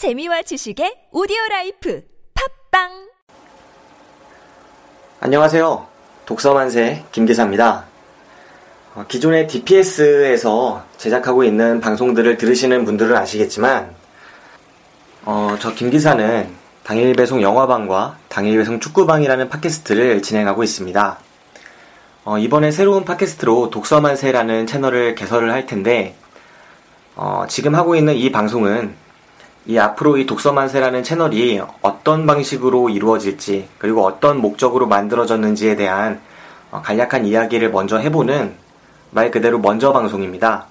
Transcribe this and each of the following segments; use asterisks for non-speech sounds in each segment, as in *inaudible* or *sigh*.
재미와 지식의 오디오 라이프 팟빵 안녕하세요. 독서만세 김기사입니다. 어, 기존의 DPS에서 제작하고 있는 방송들을 들으시는 분들은 아시겠지만, 어, 저 김기사는 당일 배송 영화방과 당일 배송 축구방이라는 팟캐스트를 진행하고 있습니다. 어, 이번에 새로운 팟캐스트로 독서만세라는 채널을 개설을 할 텐데, 어, 지금 하고 있는 이 방송은 이 앞으로 이 독서만세라는 채널이 어떤 방식으로 이루어질지 그리고 어떤 목적으로 만들어졌는지에 대한 어, 간략한 이야기를 먼저 해보는 말 그대로 먼저 방송입니다.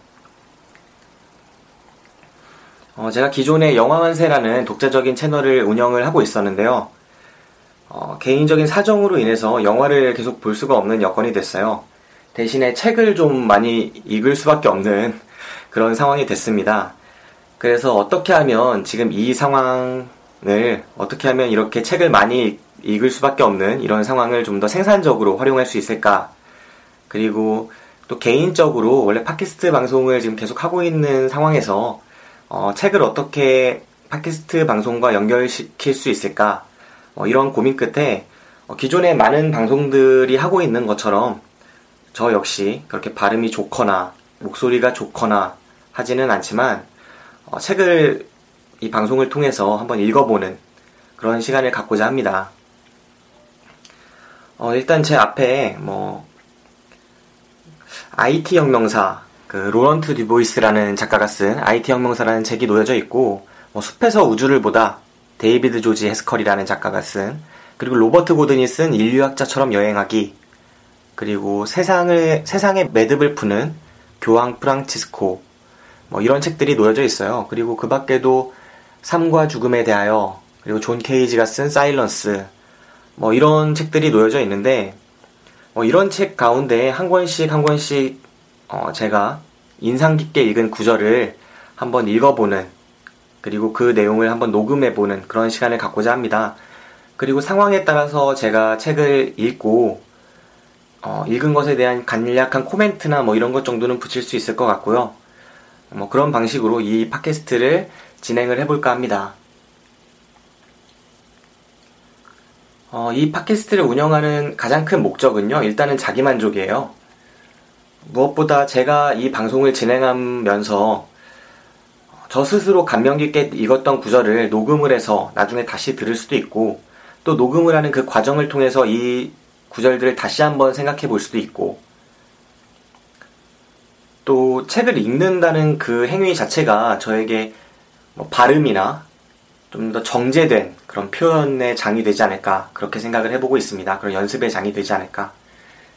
어, 제가 기존에 영화만세라는 독자적인 채널을 운영을 하고 있었는데요. 어, 개인적인 사정으로 인해서 영화를 계속 볼 수가 없는 여건이 됐어요. 대신에 책을 좀 많이 읽을 수밖에 없는 *laughs* 그런 상황이 됐습니다. 그래서 어떻게 하면 지금 이 상황을 어떻게 하면 이렇게 책을 많이 읽을 수밖에 없는 이런 상황을 좀 더 생산적으로 활용할 수 있을까? 그리고 또 개인적으로 원래 팟캐스트 방송을 지금 계속 하고 있는 상황에서 어, 책을 어떻게 팟캐스트 방송과 연결시킬 수 있을까? 어, 이런 고민 끝에 어, 기존의 많은 방송들이 하고 있는 것처럼 저 역시 그렇게 발음이 좋거나 목소리가 좋거나 하지는 않지만 어, 책을 이 방송을 통해서 한번 읽어보는 그런 시간을 갖고자 합니다. 어, 일단 제 앞에 뭐 IT 혁명사 그 로런트 듀보이스라는 작가가 쓴 IT 혁명사라는 책이 놓여져 있고 뭐 숲에서 우주를 보다 데이비드 조지 해스컬이라는 작가가 쓴 그리고 로버트 고든이 쓴 인류학자처럼 여행하기 그리고 세상을 세상의 매듭을 푸는 교황 프란치스코 뭐 이런 책들이 놓여져 있어요. 그리고 그 밖에도 삶과 죽음에 대하여 그리고 존 케이지가 쓴 Silence 뭐 이런 책들이 놓여져 있는데 뭐 이런 책 가운데 한 권씩 한 권씩 어 제가 인상 깊게 읽은 구절을 한번 읽어보는 그리고 그 내용을 한번 녹음해보는 그런 시간을 갖고자 합니다. 그리고 상황에 따라서 제가 책을 읽고 어, 읽은 것에 대한 간략한 코멘트나 뭐 이런 것 정도는 붙일 수 있을 것 같고요. 뭐 그런 방식으로 이 팟캐스트를 진행을 해볼까 합니다. 어, 이 팟캐스트를 운영하는 가장 큰 목적은요, 일단은 자기만족이에요. 무엇보다 제가 이 방송을 진행하면서 저 스스로 감명 깊게 읽었던 구절을 녹음을 해서 나중에 다시 들을 수도 있고, 또 녹음을 하는 그 과정을 통해서 이 구절들을 다시 한번 생각해 볼 수도 있고, 또 책을 읽는다는 그 행위 자체가 저에게 뭐 발음이나 좀 더 정제된 그런 표현의 장이 되지 않을까 그렇게 생각을 해보고 있습니다. 그런 연습의 장이 되지 않을까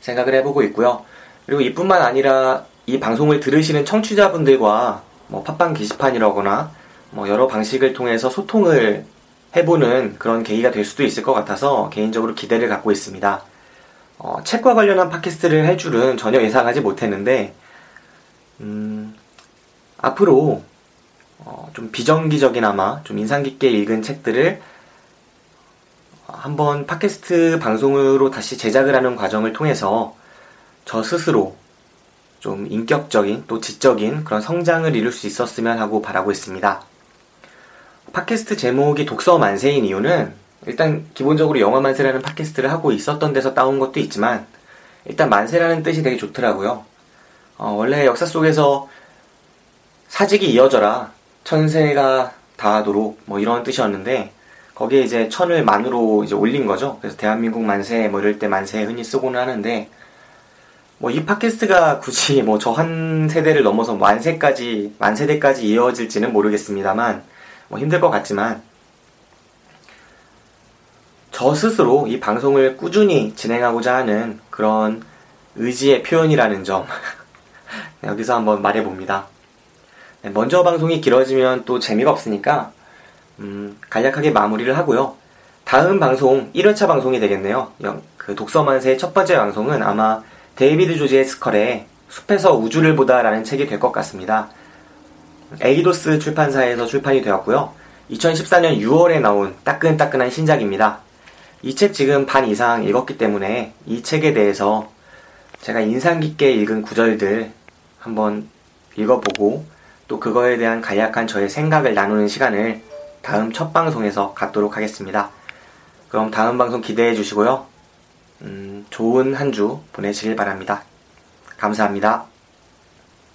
생각을 해보고 있고요. 그리고 이뿐만 아니라 이 방송을 들으시는 청취자분들과 뭐 팟빵 게시판이라거나 뭐 여러 방식을 통해서 소통을 해보는 그런 계기가 될 수도 있을 것 같아서 개인적으로 기대를 갖고 있습니다. 어, 책과 관련한 팟캐스트를 할 줄은 전혀 예상하지 못했는데 음, 앞으로 어, 좀 비정기적이나마 좀 인상 깊게 읽은 책들을 한번 팟캐스트 방송으로 다시 제작을 하는 과정을 통해서 저 스스로 좀 인격적인 또 지적인 그런 성장을 이룰 수 있었으면 하고 바라고 있습니다. 팟캐스트 제목이 독서 만세인 이유는 일단 기본적으로 영화 만세라는 팟캐스트를 하고 있었던 데서 따온 것도 있지만 일단 만세라는 뜻이 되게 좋더라고요. 어, 원래 역사 속에서 사직이 이어져라 천세가 다하도록 뭐 이런 뜻이었는데 거기에 이제 천을 만으로 이제 올린 거죠. 그래서 대한민국 만세 뭐 이럴 때 만세 흔히 쓰고는 하는데 뭐 이 팟캐스트가 굳이 뭐 저 한 세대를 넘어서 만세까지 만세대까지 이어질지는 모르겠습니다만 뭐 힘들 것 같지만 저 스스로 이 방송을 꾸준히 진행하고자 하는 그런 의지의 표현이라는 점 네, *laughs* 여기서 한번 말해봅니다. 네, 먼저 방송이 길어지면 또 재미가 없으니까 음, 간략하게 마무리를 하고요. 다음 방송 1회차 방송이 되겠네요. 그 독서만세의 첫 번째 방송은 아마 데이비드 조지 해스컬의 숲에서 우주를 보다라는 책이 될 것 같습니다. 에이도스 출판사에서 출판이 되었고요. 2014년 6월에 나온 따끈따끈한 신작입니다. 이 책 지금 반 이상 읽었기 때문에 이 책에 대해서 제가 인상 깊게 읽은 구절들 한번 읽어보고 또 그거에 대한 간략한 저의 생각을 나누는 시간을 다음 첫 방송에서 갖도록 하겠습니다. 그럼 다음 방송 기대해 주시고요. 음, 좋은 한 주 보내시길 바랍니다. 감사합니다.